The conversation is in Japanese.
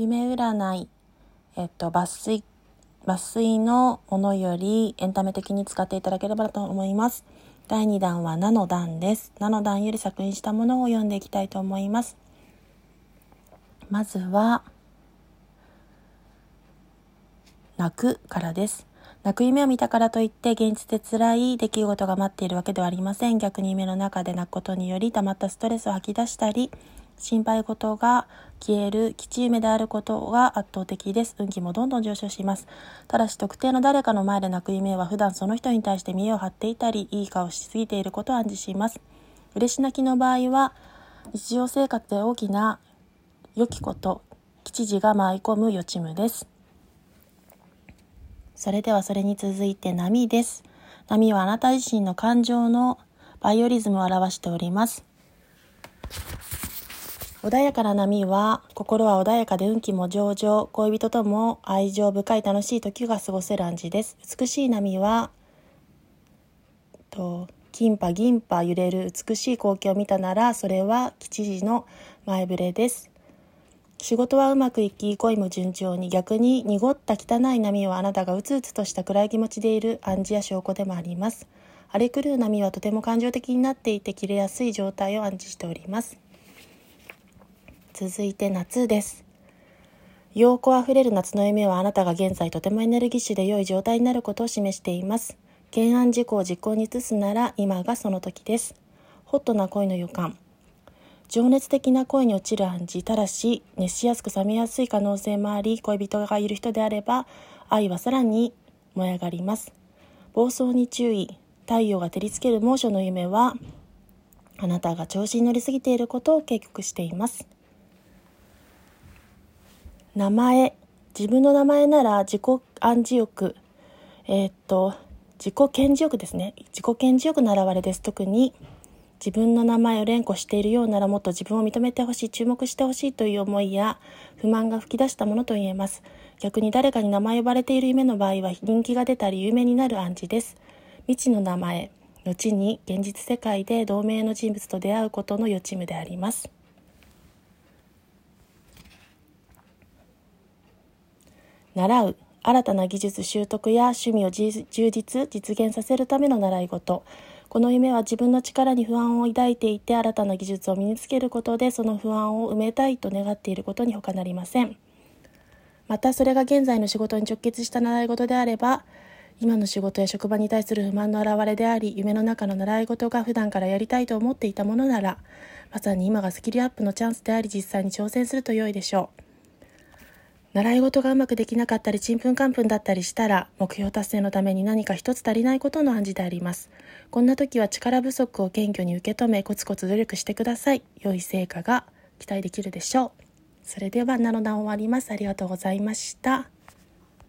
夢占い、えっと、抜粋、抜粋のものよりエンタメ的に使っていただければと思います。第2弾はナの段です。ナの段より作品したものを読んでいきたいと思います。まずは、泣くからです。泣く夢を見たからといって現実で辛い出来事が待っているわけではありません。逆に夢の中で泣くことにより溜まったストレスを吐き出したり、心配事が消える吉夢であることが圧倒的です。運気もどんどん上昇します。ただし特定の誰かの前で泣く夢は普段その人に対して見栄を張っていたり、いい顔しすぎていることを暗示します。嬉し泣きの場合は、日常生活で大きな良きこと、吉時が舞い込む予知夢です。それではそれに続いて波です。波はあなた自身の感情のバイオリズムを表しております。穏やかな波は、心は穏やかで運気も上々、恋人とも愛情深い楽しい時が過ごせる暗示です。美しい波は、と、金波銀波揺れる美しい光景を見たなら、それは吉時の前触れです。仕事はうまくいき、恋も順調に、逆に濁った汚い波はあなたがうつうつとした暗い気持ちでいる暗示や証拠でもあります。荒れ狂う波はとても感情的になっていて切れやすい状態を暗示しております。続いて夏です。陽光あふれる夏の夢はあなたが現在とてもエネルギッシュで良い状態になることを示しています。懸案事項を実行に移すなら今がその時です。ホットな恋の予感。情熱的な恋に落ちる暗示ただし熱しやすく冷めやすい可能性もあり恋人がいる人であれば愛はさらに燃え上がります暴走に注意太陽が照りつける猛暑の夢はあなたが調子に乗りすぎていることを警告しています名前自分の名前なら自己暗示欲えー、っと自己顕示欲ですね自己顕示欲の表れです特に自分の名前を連呼しているようならもっと自分を認めてほしい、注目してほしいという思いや不満が吹き出したものと言えます。逆に誰かに名前呼ばれている夢の場合は人気が出たり有名になる暗示です。未知の名前、後に現実世界で同盟の人物と出会うことの予知夢であります。習う。新たな技術習得や趣味を充実実現させるための習い事。この夢は自分の力に不安を抱いていて新たな技術を身につけることでその不安を埋めたいと願っていることに他なりません。またそれが現在の仕事に直結した習い事であれば今の仕事や職場に対する不満の表れであり夢の中の習い事が普段からやりたいと思っていたものならまさに今がスキルアップのチャンスであり実際に挑戦すると良いでしょう。習い事がうまくできなかったり、ちんぷんかんぷんだったりしたら、目標達成のために何か一つ足りないことの暗示であります。こんな時は力不足を謙虚に受け止め、コツコツ努力してください。良い成果が期待できるでしょう。それでは、ナの段終わります。ありがとうございました。